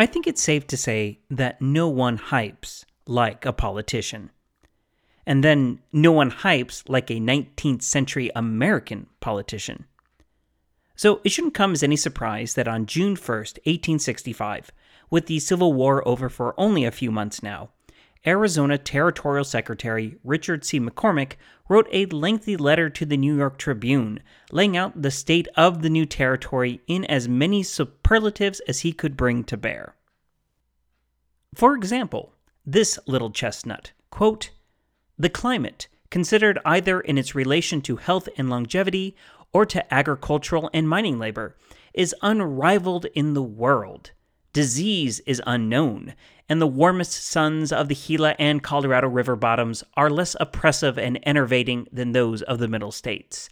I think it's safe to say that no one hypes like a politician. And then no one hypes like a 19th century American politician. So it shouldn't come as any surprise that on June 1st, 1865, with the Civil War over for only a few months now, Arizona Territorial Secretary Richard C. McCormick wrote a lengthy letter to the New York Tribune, laying out the state of the new territory in as many superlatives as he could bring to bear. For example, this little chestnut quote, The climate, considered either in its relation to health and longevity or to agricultural and mining labor, is unrivaled in the world. Disease is unknown, and the warmest suns of the Gila and Colorado River bottoms are less oppressive and enervating than those of the Middle States.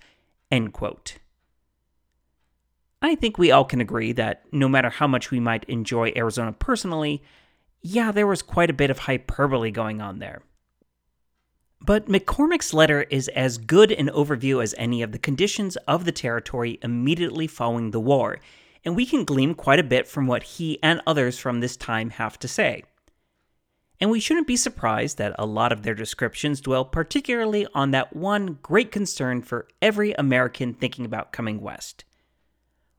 End quote. I think we all can agree that no matter how much we might enjoy Arizona personally, yeah, there was quite a bit of hyperbole going on there. But McCormick's letter is as good an overview as any of the conditions of the territory immediately following the war, and we can glean quite a bit from what he and others from this time have to say. And we shouldn't be surprised that a lot of their descriptions dwell particularly on that one great concern for every American thinking about coming west.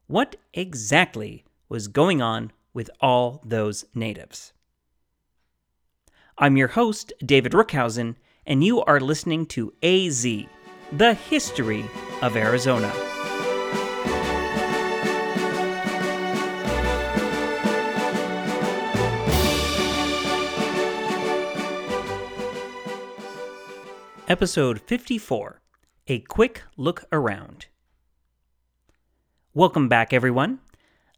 What exactly was going on with all those natives? I'm your host, David Rookhausen, and you are listening to AZ, the history of Arizona. Episode 54 A Quick Look Around. Welcome back, everyone.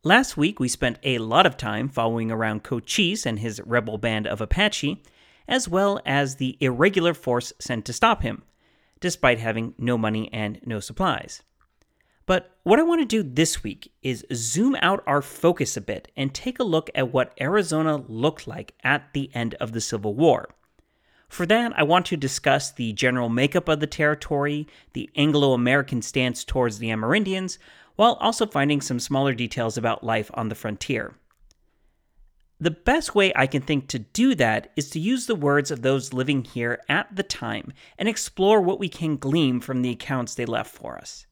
Last week, we spent a lot of time following around Cochise and his rebel band of Apache, as well as the irregular force sent to stop him, despite having no money and no supplies. But what I want to do this week is zoom out our focus a bit and take a look at what Arizona looked like at the end of the Civil War. For that, I want to discuss the general makeup of the territory, the Anglo American stance towards the Amerindians, while also finding some smaller details about life on the frontier. The best way I can think to do that is to use the words of those living here at the time and explore what we can glean from the accounts they left for us.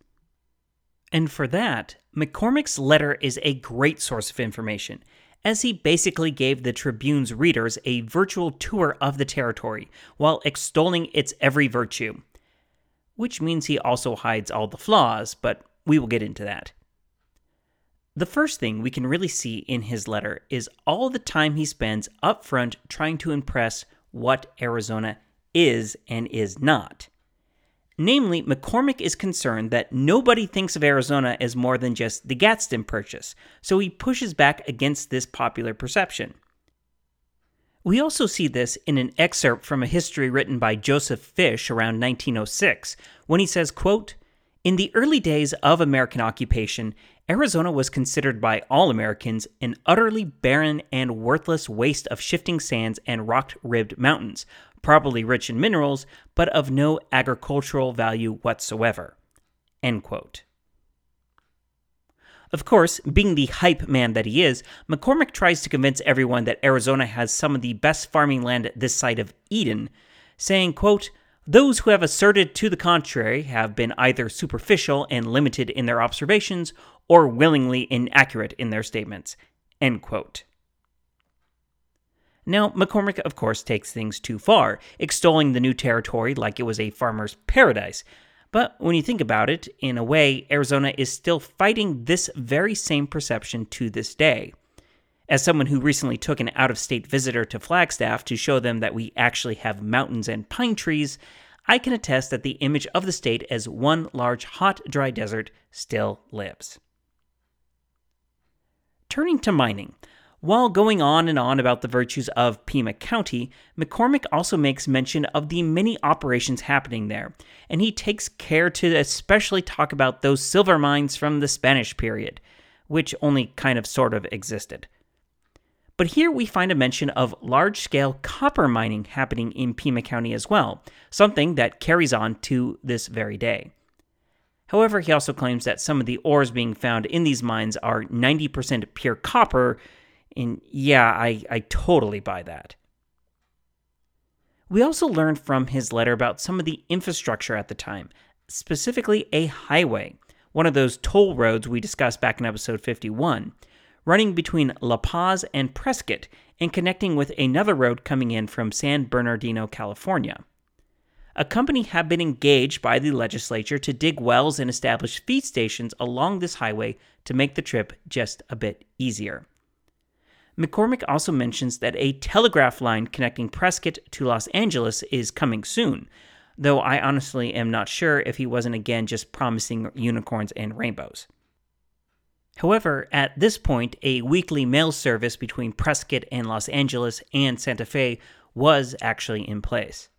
And for that, McCormick's letter is a great source of information as he basically gave the Tribune's readers a virtual tour of the territory while extolling its every virtue. Which means he also hides all the flaws, but we will get into that. The first thing we can really see in his letter is all the time he spends up front trying to impress what Arizona is and is not. Namely, McCormick is concerned that nobody thinks of Arizona as more than just the Gadsden Purchase, so he pushes back against this popular perception. We also see this in an excerpt from a history written by Joseph Fish around 1906, when he says, quote, In the early days of American occupation, Arizona was considered by all Americans an utterly barren and worthless waste of shifting sands and rock ribbed mountains, probably rich in minerals, but of no agricultural value whatsoever. Of course, being the hype man that he is, McCormick tries to convince everyone that Arizona has some of the best farming land this side of Eden, saying, quote, those who have asserted to the contrary have been either superficial and limited in their observations or willingly inaccurate in their statements. End quote. Now, McCormick, of course, takes things too far, extolling the new territory like it was a farmer's paradise. But when you think about it, in a way, Arizona is still fighting this very same perception to this day. As someone who recently took an out of state visitor to Flagstaff to show them that we actually have mountains and pine trees, I can attest that the image of the state as one large hot, dry desert still lives. Turning to mining, while going on and on about the virtues of Pima County, McCormick also makes mention of the many operations happening there, and he takes care to especially talk about those silver mines from the Spanish period, which only kind of sort of existed. But here we find a mention of large scale copper mining happening in Pima County as well, something that carries on to this very day. However, he also claims that some of the ores being found in these mines are 90% pure copper, And yeah, I, I totally buy that. We also learned from his letter about some of the infrastructure at the time, specifically a highway, one of those toll roads we discussed back in episode 51, running between La Paz and Prescott and connecting with another road coming in from San Bernardino, California. A company had been engaged by the legislature to dig wells and establish feed stations along this highway to make the trip just a bit easier. McCormick also mentions that a telegraph line connecting Prescott to Los Angeles is coming soon, though I honestly am not sure if he wasn't again just promising unicorns and rainbows. However, at this point, a weekly mail service between Prescott and Los Angeles and Santa Fe was actually in place.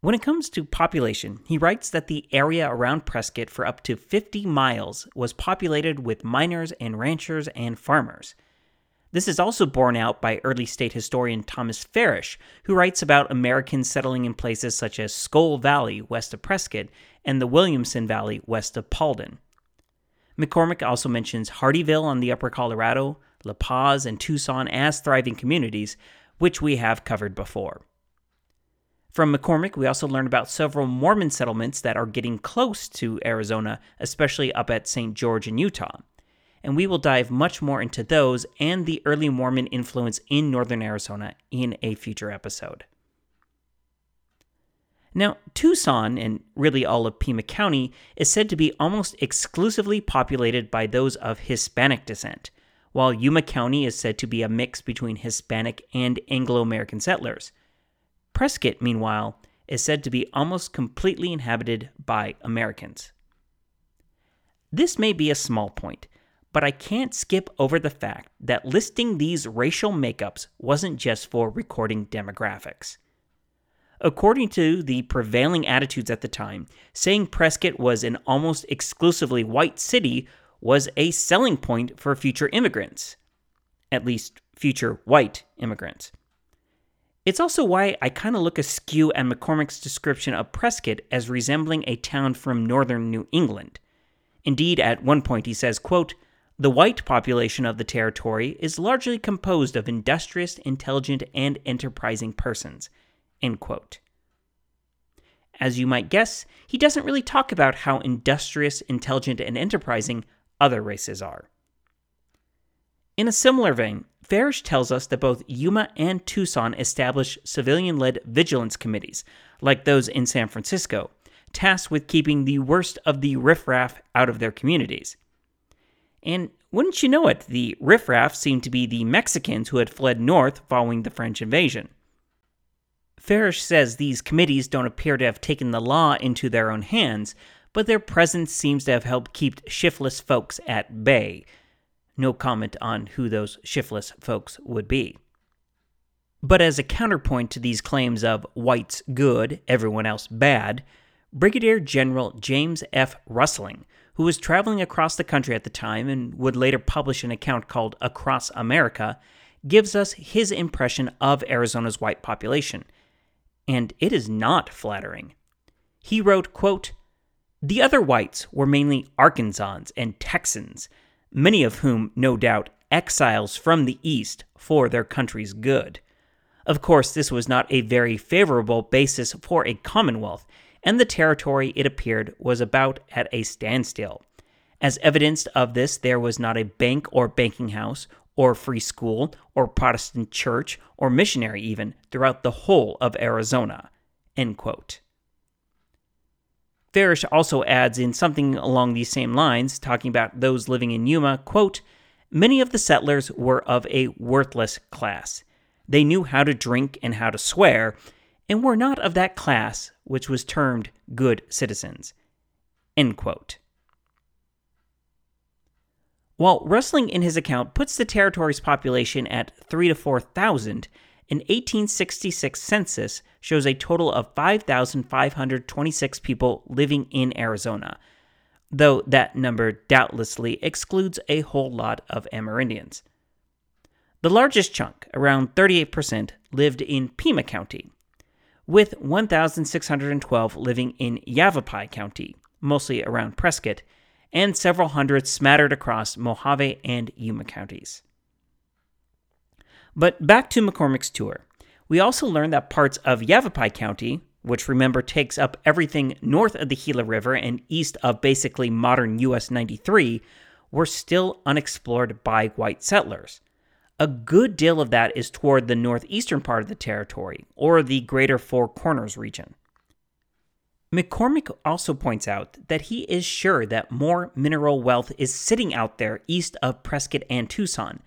When it comes to population, he writes that the area around Prescott for up to 50 miles was populated with miners and ranchers and farmers. This is also borne out by early state historian Thomas Farish, who writes about Americans settling in places such as Skull Valley west of Prescott and the Williamson Valley west of Paulden. McCormick also mentions Hardyville on the Upper Colorado, La Paz, and Tucson as thriving communities, which we have covered before. From McCormick, we also learn about several Mormon settlements that are getting close to Arizona, especially up at St. George in Utah. And we will dive much more into those and the early Mormon influence in northern Arizona in a future episode. Now, Tucson, and really all of Pima County, is said to be almost exclusively populated by those of Hispanic descent, while Yuma County is said to be a mix between Hispanic and Anglo American settlers. Prescott, meanwhile, is said to be almost completely inhabited by Americans. This may be a small point, but I can't skip over the fact that listing these racial makeups wasn't just for recording demographics. According to the prevailing attitudes at the time, saying Prescott was an almost exclusively white city was a selling point for future immigrants, at least future white immigrants. It's also why I kind of look askew at McCormick's description of Prescott as resembling a town from northern New England. Indeed, at one point he says, quote, the white population of the territory is largely composed of industrious, intelligent, and enterprising persons. As you might guess, he doesn't really talk about how industrious, intelligent, and enterprising other races are. In a similar vein, Farish tells us that both Yuma and Tucson establish civilian led vigilance committees, like those in San Francisco, tasked with keeping the worst of the riffraff out of their communities. And wouldn't you know it, the riffraff seemed to be the Mexicans who had fled north following the French invasion. Farish says these committees don't appear to have taken the law into their own hands, but their presence seems to have helped keep shiftless folks at bay, no comment on who those shiftless folks would be. But as a counterpoint to these claims of whites good, everyone else bad, Brigadier General James F. Rusling, who was traveling across the country at the time and would later publish an account called Across America, gives us his impression of Arizona's white population. And it is not flattering. He wrote, quote, The other whites were mainly Arkansans and Texans, many of whom, no doubt, exiles from the East for their country's good. Of course, this was not a very favorable basis for a commonwealth, and the territory, it appeared, was about at a standstill. As evidence of this, there was not a bank or banking house, or free school, or Protestant church, or missionary even, throughout the whole of Arizona. Farish also adds in something along these same lines, talking about those living in Yuma, quote, Many of the settlers were of a worthless class. They knew how to drink and how to swear, and were not of that class which was termed good citizens. While Rusling in his account puts the territory's population at 3 to 4,000, an 1866 census shows a total of 5,526 people living in Arizona, though that number doubtlessly excludes a whole lot of Amerindians. The largest chunk, around 38%, lived in Pima County, with 1,612 living in Yavapai County, mostly around Prescott, and several hundred smattered across Mojave and Yuma counties. But back to McCormick's tour. We also learned that parts of Yavapai County, which remember takes up everything north of the Gila River and east of basically modern US 93, were still unexplored by white settlers. A good deal of that is toward the northeastern part of the territory, or the Greater Four Corners region. McCormick also points out that he is sure that more mineral wealth is sitting out there east of Prescott and Tucson,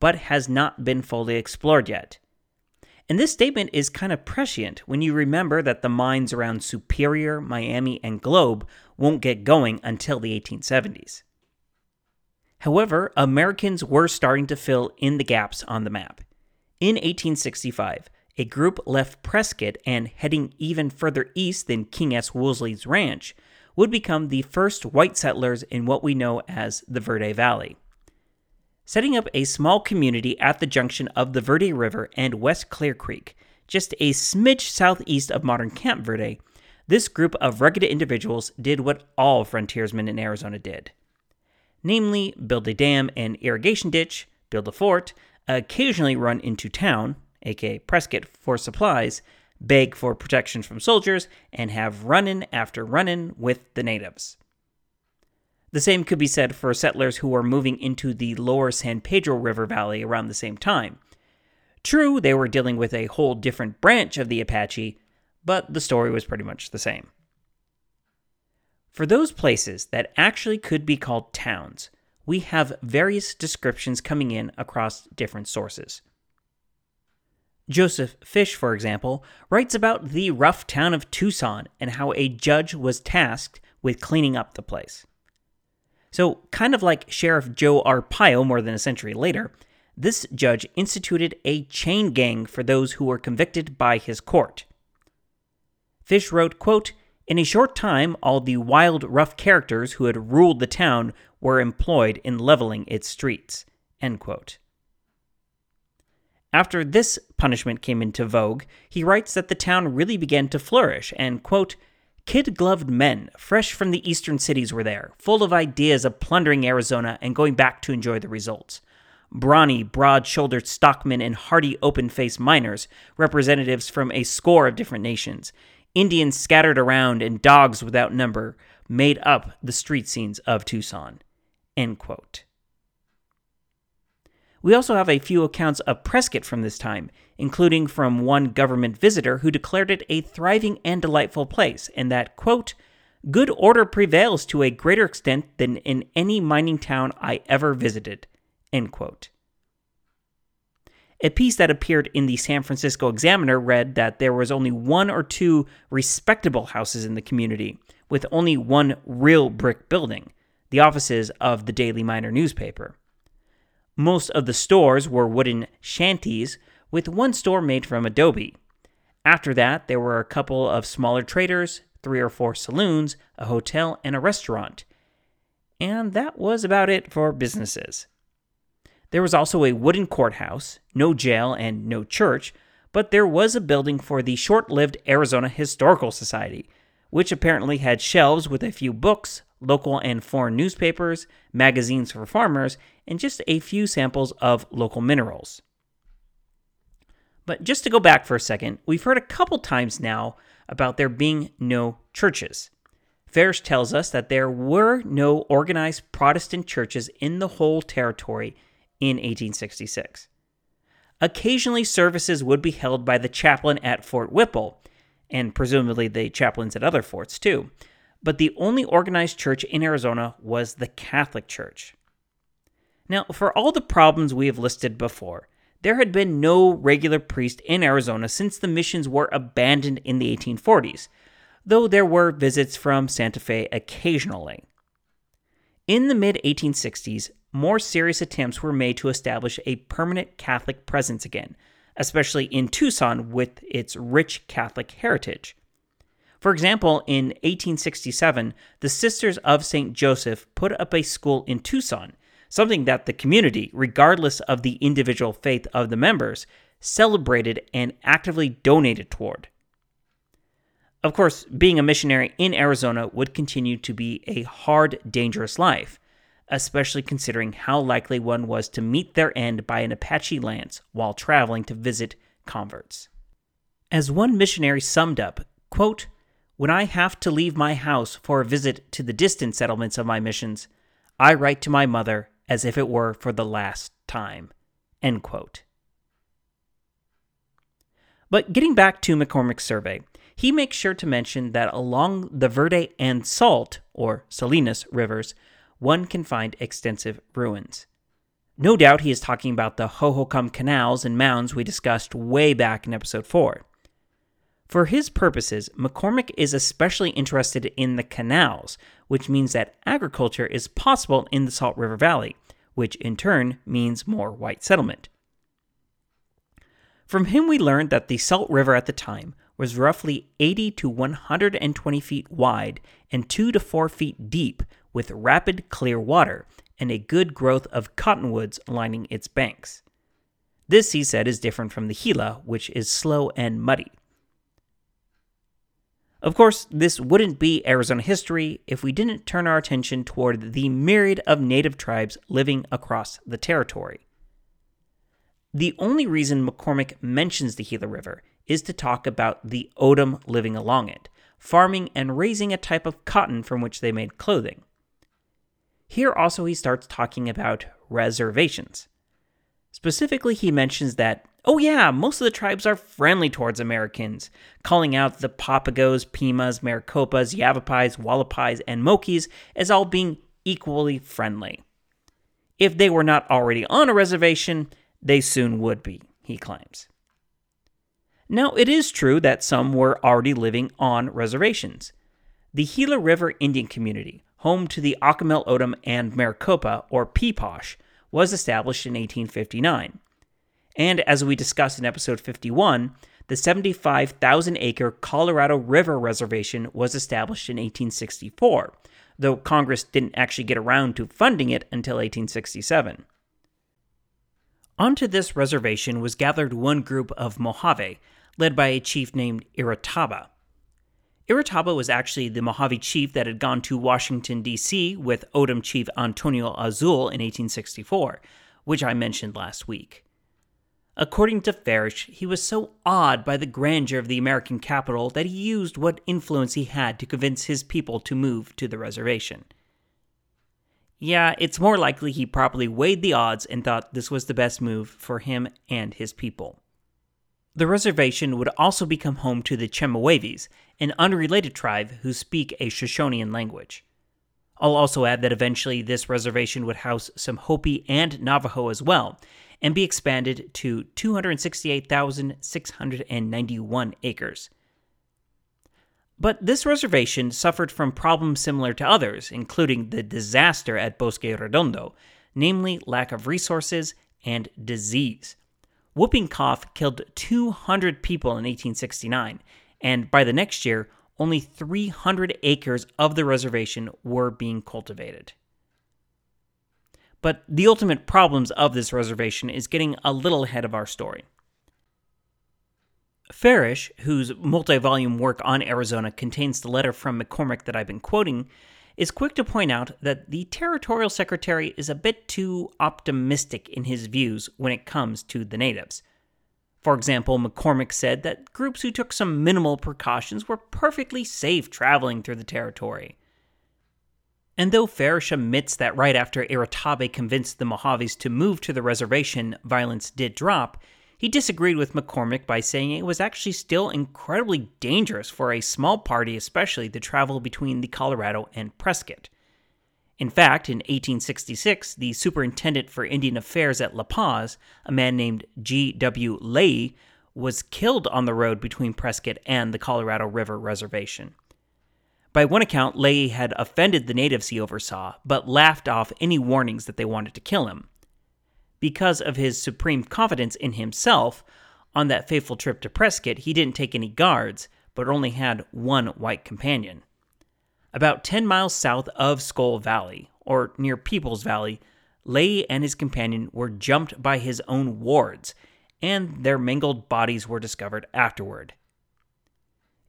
but has not been fully explored yet. And this statement is kind of prescient when you remember that the mines around Superior, Miami, and Globe won't get going until the 1870s. However, Americans were starting to fill in the gaps on the map. In 1865, a group left Prescott and heading even further east than King S. Woolsey's ranch would become the first white settlers in what we know as the Verde Valley. Setting up a small community at the junction of the Verde River and West Clear Creek, just a smidge southeast of modern Camp Verde, this group of rugged individuals did what all frontiersmen in Arizona did namely, build a dam and irrigation ditch, build a fort, occasionally run into town, aka Prescott, for supplies, beg for protection from soldiers, and have run in after run in with the natives. The same could be said for settlers who were moving into the lower San Pedro River Valley around the same time. True, they were dealing with a whole different branch of the Apache, but the story was pretty much the same. For those places that actually could be called towns, we have various descriptions coming in across different sources. Joseph Fish, for example, writes about the rough town of Tucson and how a judge was tasked with cleaning up the place. So, kind of like Sheriff Joe Arpaio more than a century later, this judge instituted a chain gang for those who were convicted by his court. Fish wrote, quote, In a short time, all the wild, rough characters who had ruled the town were employed in leveling its streets. After this punishment came into vogue, he writes that the town really began to flourish and, quote, Kid gloved men, fresh from the eastern cities, were there, full of ideas of plundering Arizona and going back to enjoy the results. Brawny, broad shouldered stockmen and hardy, open faced miners, representatives from a score of different nations, Indians scattered around, and dogs without number made up the street scenes of Tucson. End quote. We also have a few accounts of Prescott from this time, including from one government visitor who declared it a thriving and delightful place, and that, quote, good order prevails to a greater extent than in any mining town I ever visited, end quote. A piece that appeared in the San Francisco Examiner read that there was only one or two respectable houses in the community, with only one real brick building, the offices of the Daily Miner newspaper. Most of the stores were wooden shanties, with one store made from adobe. After that, there were a couple of smaller traders, three or four saloons, a hotel, and a restaurant. And that was about it for businesses. There was also a wooden courthouse, no jail, and no church, but there was a building for the short lived Arizona Historical Society, which apparently had shelves with a few books, local and foreign newspapers, magazines for farmers, and just a few samples of local minerals. But just to go back for a second, we've heard a couple times now about there being no churches. Farish tells us that there were no organized Protestant churches in the whole territory in 1866. Occasionally, services would be held by the chaplain at Fort Whipple, and presumably the chaplains at other forts too but the only organized church in Arizona was the Catholic Church. Now, for all the problems we have listed before, there had been no regular priest in Arizona since the missions were abandoned in the 1840s, though there were visits from Santa Fe occasionally. In the mid 1860s, more serious attempts were made to establish a permanent Catholic presence again, especially in Tucson with its rich Catholic heritage. For example, in 1867, the Sisters of St. Joseph put up a school in Tucson, something that the community, regardless of the individual faith of the members, celebrated and actively donated toward. Of course, being a missionary in Arizona would continue to be a hard, dangerous life, especially considering how likely one was to meet their end by an Apache lance while traveling to visit converts. As one missionary summed up, quote, When I have to leave my house for a visit to the distant settlements of my missions, I write to my mother as if it were for the last time. End quote. But getting back to McCormick's survey, he makes sure to mention that along the Verde and Salt, or Salinas, rivers, one can find extensive ruins. No doubt he is talking about the Hohokam canals and mounds we discussed way back in episode 4. For his purposes, McCormick is especially interested in the canals, which means that agriculture is possible in the Salt River Valley, which in turn means more white settlement. From him, we learned that the Salt River at the time was roughly 80 to 120 feet wide and 2 to 4 feet deep, with rapid clear water and a good growth of cottonwoods lining its banks. This, he said, is different from the Gila, which is slow and muddy. Of course, this wouldn't be Arizona history if we didn't turn our attention toward the myriad of native tribes living across the territory. The only reason McCormick mentions the Gila River is to talk about the O'odham living along it, farming and raising a type of cotton from which they made clothing. Here also he starts talking about reservations. Specifically, he mentions that Oh, yeah, most of the tribes are friendly towards Americans, calling out the Papagos, Pimas, Maricopas, Yavapais, Wallapais, and Mokis as all being equally friendly. If they were not already on a reservation, they soon would be, he claims. Now, it is true that some were already living on reservations. The Gila River Indian Community, home to the Akimel O'odham and Maricopa, or Piipaash, was established in 1859 and as we discussed in episode 51, the 75,000 acre Colorado River Reservation was established in 1864, though Congress didn't actually get around to funding it until 1867. Onto this reservation was gathered one group of Mojave, led by a chief named Irataba. Irataba was actually the Mojave chief that had gone to Washington, D.C. with O'odham chief Antonio Azul in 1864, which I mentioned last week. According to Farish, he was so awed by the grandeur of the American capital that he used what influence he had to convince his people to move to the reservation. Yeah, it's more likely he probably weighed the odds and thought this was the best move for him and his people. The reservation would also become home to the Chemehuevis, an unrelated tribe who speak a Shoshonean language. I'll also add that eventually this reservation would house some Hopi and Navajo as well, and be expanded to 268,691 acres. But this reservation suffered from problems similar to others, including the disaster at Bosque Redondo, namely lack of resources and disease. Whooping cough killed 200 people in 1869, and by the next year, only 300 acres of the reservation were being cultivated. But the ultimate problems of this reservation is getting a little ahead of our story. Farish, whose multi volume work on Arizona contains the letter from McCormick that I've been quoting, is quick to point out that the territorial secretary is a bit too optimistic in his views when it comes to the natives. For example, McCormick said that groups who took some minimal precautions were perfectly safe traveling through the territory. And though Farish admits that right after Irataba convinced the Mojaves to move to the reservation, violence did drop, he disagreed with McCormick by saying it was actually still incredibly dangerous for a small party, especially, to travel between the Colorado and Prescott. In fact, in 1866, the superintendent for Indian Affairs at La Paz, a man named G.W. Leihy, was killed on the road between Prescott and the Colorado River Reservation. By one account, Leihy had offended the natives he oversaw, but laughed off any warnings that they wanted to kill him. Because of his supreme confidence in himself, on that fateful trip to Prescott, he didn't take any guards, but only had one white companion. About 10 miles south of Skull Valley, or near Peoples Valley, Leihy and his companion were jumped by his own wards, and their mangled bodies were discovered afterward.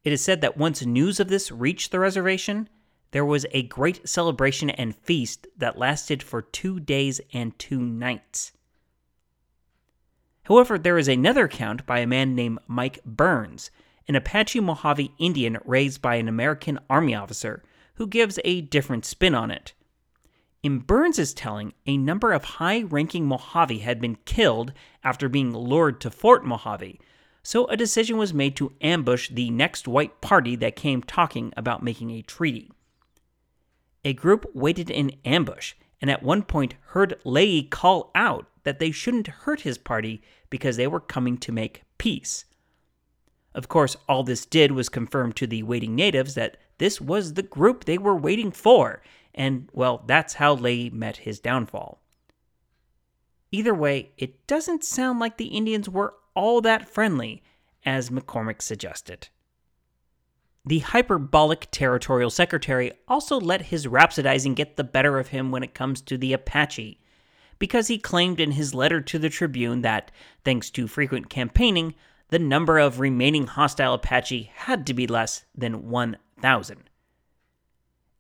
It is said that once news of this reached the reservation, there was a great celebration and feast that lasted for two days and two nights. However, there is another account by a man named Mike Burns, an Apache Mojave Indian raised by an American Army officer, who gives a different spin on it. In Burns' telling, a number of high ranking Mojave had been killed after being lured to Fort Mojave, so a decision was made to ambush the next white party that came talking about making a treaty. A group waited in ambush and at one point heard Leihy call out that they shouldn't hurt his party because they were coming to make peace. Of course, all this did was confirm to the waiting natives that this was the group they were waiting for, and, well, that's how Leihy met his downfall. Either way, it doesn't sound like the Indians were all that friendly, as McCormick suggested. The hyperbolic territorial secretary also let his rhapsodizing get the better of him when it comes to the Apache, because he claimed in his letter to the Tribune that, thanks to frequent campaigning, the number of remaining hostile Apache had to be less than 1,000.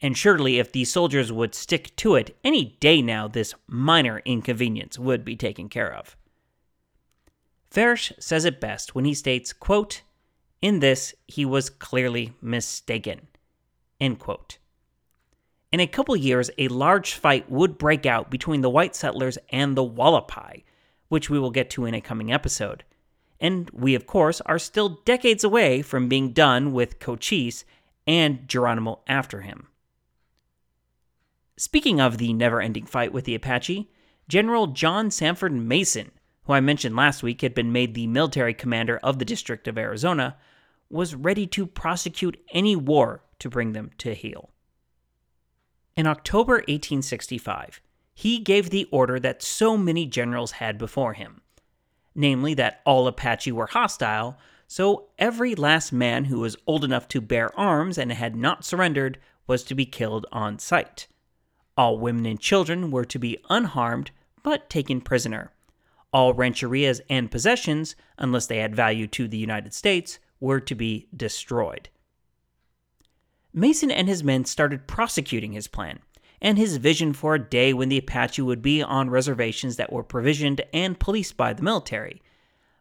And surely, if the soldiers would stick to it, any day now this minor inconvenience would be taken care of. Farish says it best when he states, quote, In this, he was clearly mistaken. End quote. In a couple years, a large fight would break out between the white settlers and the Wallapai, which we will get to in a coming episode. And we, of course, are still decades away from being done with Cochise and Geronimo after him. Speaking of the never ending fight with the Apache, General John Sanford Mason, who I mentioned last week had been made the military commander of the District of Arizona, was ready to prosecute any war to bring them to heel. In October 1865, he gave the order that so many generals had before him namely, that all Apache were hostile, so every last man who was old enough to bear arms and had not surrendered was to be killed on sight. All women and children were to be unharmed but taken prisoner. All rancherias and possessions, unless they had value to the United States, were to be destroyed. Mason and his men started prosecuting his plan and his vision for a day when the Apache would be on reservations that were provisioned and policed by the military.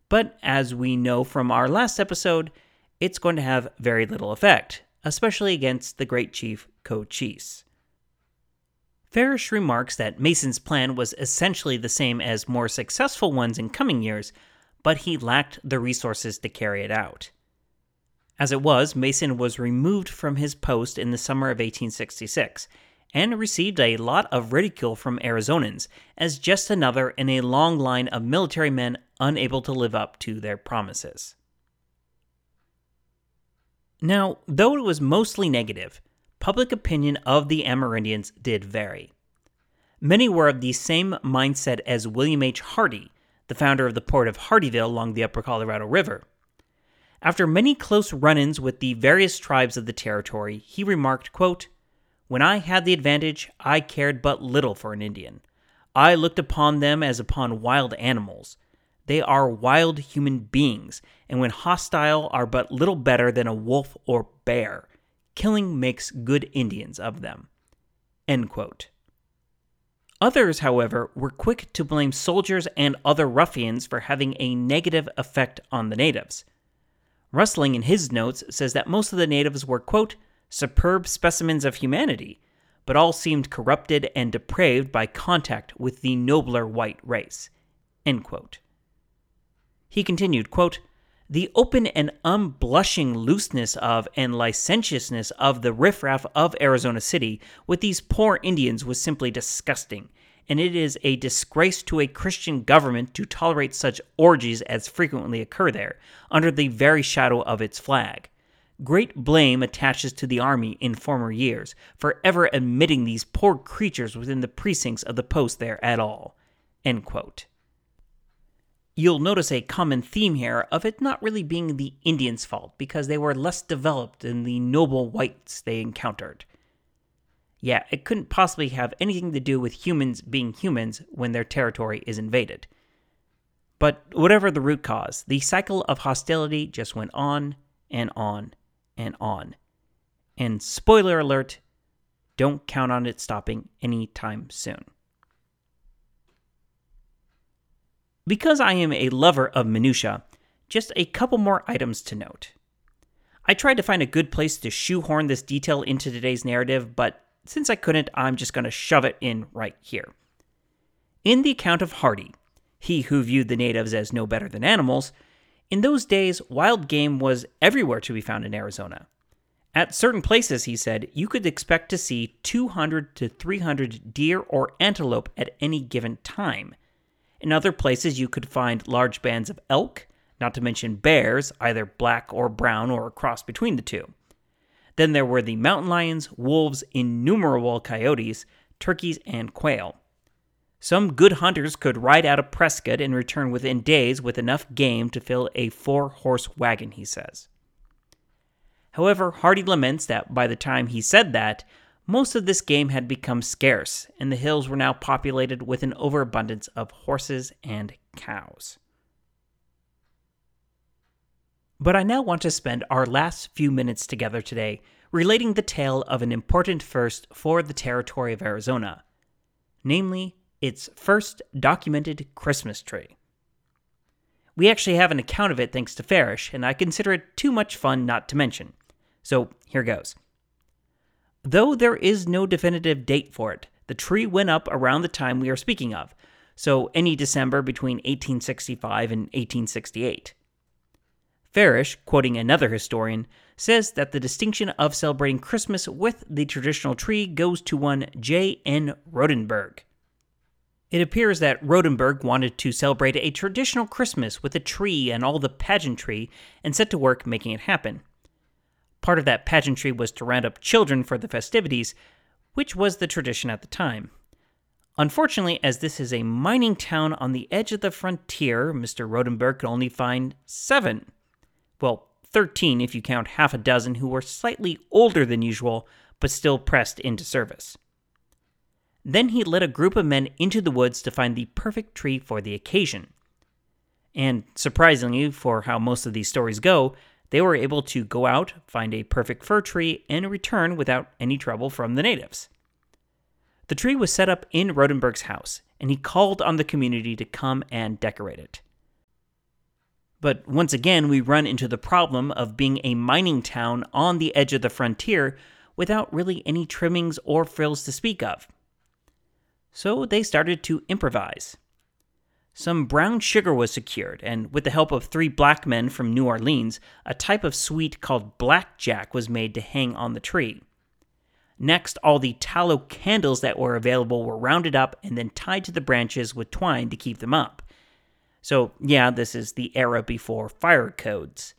But as we know from our last episode, it's going to have very little effect, especially against the great chief Cochise. Farish remarks that Mason's plan was essentially the same as more successful ones in coming years, but he lacked the resources to carry it out. As it was, Mason was removed from his post in the summer of 1866 and received a lot of ridicule from Arizonans as just another in a long line of military men unable to live up to their promises. Now, though it was mostly negative, public opinion of the Amerindians did vary. Many were of the same mindset as William H. Hardy, the founder of the port of Hardyville along the upper Colorado River. After many close run ins with the various tribes of the territory, he remarked, quote, When I had the advantage, I cared but little for an Indian. I looked upon them as upon wild animals. They are wild human beings, and when hostile, are but little better than a wolf or bear killing makes good Indians of them. Others, however, were quick to blame soldiers and other ruffians for having a negative effect on the natives. Rusling, in his notes, says that most of the natives were, quote, superb specimens of humanity, but all seemed corrupted and depraved by contact with the nobler white race. He continued, quote, the open and unblushing looseness of and licentiousness of the riffraff of Arizona City with these poor Indians was simply disgusting, and it is a disgrace to a Christian government to tolerate such orgies as frequently occur there, under the very shadow of its flag. Great blame attaches to the army in former years for ever admitting these poor creatures within the precincts of the post there at all. You'll notice a common theme here of it not really being the Indians' fault because they were less developed than the noble whites they encountered. Yeah, it couldn't possibly have anything to do with humans being humans when their territory is invaded. But whatever the root cause, the cycle of hostility just went on and on and on. And spoiler alert, don't count on it stopping anytime soon. Because I am a lover of minutia, just a couple more items to note. I tried to find a good place to shoehorn this detail into today's narrative, but since I couldn't, I'm just going to shove it in right here. In the account of Hardy, he who viewed the natives as no better than animals, in those days, wild game was everywhere to be found in Arizona. At certain places, he said, you could expect to see 200 to 300 deer or antelope at any given time. In other places, you could find large bands of elk, not to mention bears, either black or brown or a cross between the two. Then there were the mountain lions, wolves, innumerable coyotes, turkeys, and quail. Some good hunters could ride out of Prescott and return within days with enough game to fill a four horse wagon, he says. However, Hardy laments that by the time he said that, most of this game had become scarce, and the hills were now populated with an overabundance of horses and cows. But I now want to spend our last few minutes together today relating the tale of an important first for the territory of Arizona, namely its first documented Christmas tree. We actually have an account of it thanks to Farish, and I consider it too much fun not to mention. So here goes. Though there is no definitive date for it, the tree went up around the time we are speaking of, so any December between 1865 and 1868. Farish, quoting another historian, says that the distinction of celebrating Christmas with the traditional tree goes to one J. N. Rodenberg. It appears that Rodenberg wanted to celebrate a traditional Christmas with a tree and all the pageantry and set to work making it happen. Part of that pageantry was to round up children for the festivities, which was the tradition at the time. Unfortunately, as this is a mining town on the edge of the frontier, Mr. Rodenberg could only find seven. Well, 13 if you count half a dozen who were slightly older than usual, but still pressed into service. Then he led a group of men into the woods to find the perfect tree for the occasion. And surprisingly, for how most of these stories go, they were able to go out, find a perfect fir tree, and return without any trouble from the natives. The tree was set up in Rodenberg's house, and he called on the community to come and decorate it. But once again, we run into the problem of being a mining town on the edge of the frontier without really any trimmings or frills to speak of. So they started to improvise. Some brown sugar was secured, and with the help of three black men from New Orleans, a type of sweet called blackjack was made to hang on the tree. Next, all the tallow candles that were available were rounded up and then tied to the branches with twine to keep them up. So, yeah, this is the era before fire codes.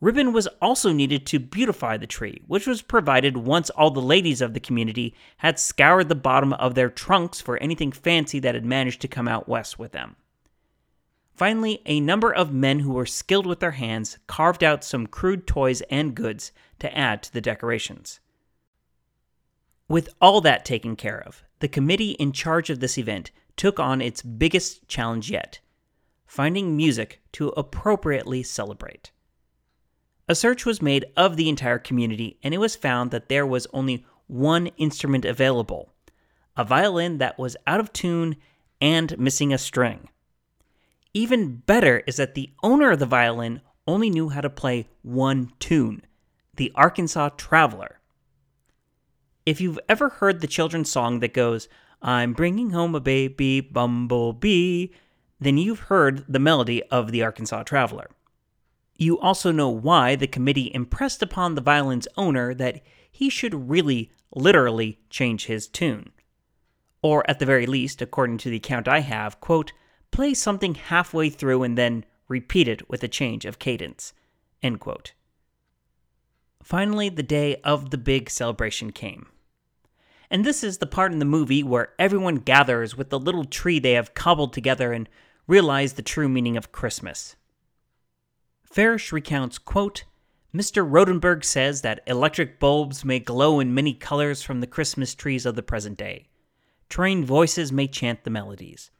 Ribbon was also needed to beautify the tree, which was provided once all the ladies of the community had scoured the bottom of their trunks for anything fancy that had managed to come out west with them. Finally, a number of men who were skilled with their hands carved out some crude toys and goods to add to the decorations. With all that taken care of, the committee in charge of this event took on its biggest challenge yet finding music to appropriately celebrate. A search was made of the entire community, and it was found that there was only one instrument available a violin that was out of tune and missing a string. Even better is that the owner of the violin only knew how to play one tune the Arkansas Traveler. If you've ever heard the children's song that goes, I'm bringing home a baby bumblebee, then you've heard the melody of the Arkansas Traveler. You also know why the committee impressed upon the violin's owner that he should really, literally change his tune. Or, at the very least, according to the account I have, quote, play something halfway through and then repeat it with a change of cadence. End quote. Finally, the day of the big celebration came. And this is the part in the movie where everyone gathers with the little tree they have cobbled together and realize the true meaning of Christmas. Farish recounts, quote, Mr. Rodenberg says that electric bulbs may glow in many colors from the Christmas trees of the present day. Trained voices may chant the melodies.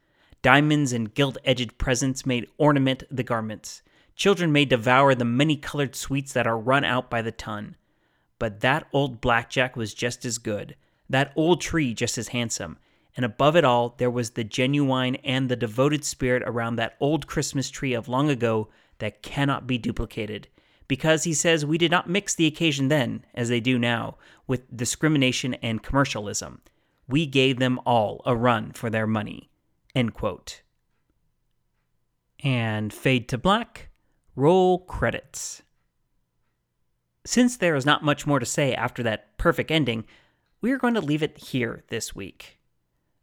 Diamonds and gilt edged presents may ornament the garments. Children may devour the many colored sweets that are run out by the ton. but that old blackjack was just as good, that old tree just as handsome, and above it all, there was the genuine and the devoted spirit around that old Christmas tree of long ago that cannot be duplicated. Because he says we did not mix the occasion then, as they do now, with discrimination and commercialism. We gave them all a run for their money. End quote. And fade to black, roll credits. Since there is not much more to say after that perfect ending, we are going to leave it here this week.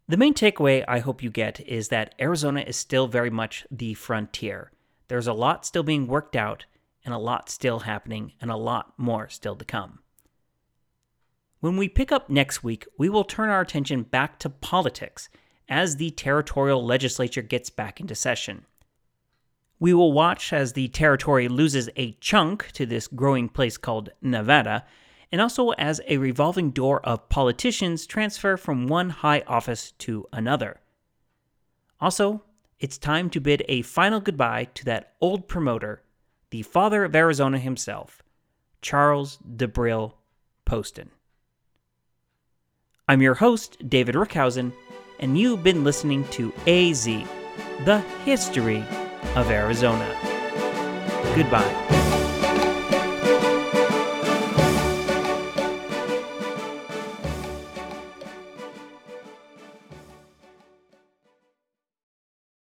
The main takeaway I hope you get is that Arizona is still very much the frontier. There's a lot still being worked out, and a lot still happening, and a lot more still to come. When we pick up next week, we will turn our attention back to politics as the territorial legislature gets back into session. We will watch as the territory loses a chunk to this growing place called Nevada, and also as a revolving door of politicians transfer from one high office to another. Also, it's time to bid a final goodbye to that old promoter, the father of Arizona himself, Charles DeBrille Poston. I'm your host, David Rickhausen, and you've been listening to AZ, the history of Arizona. Goodbye.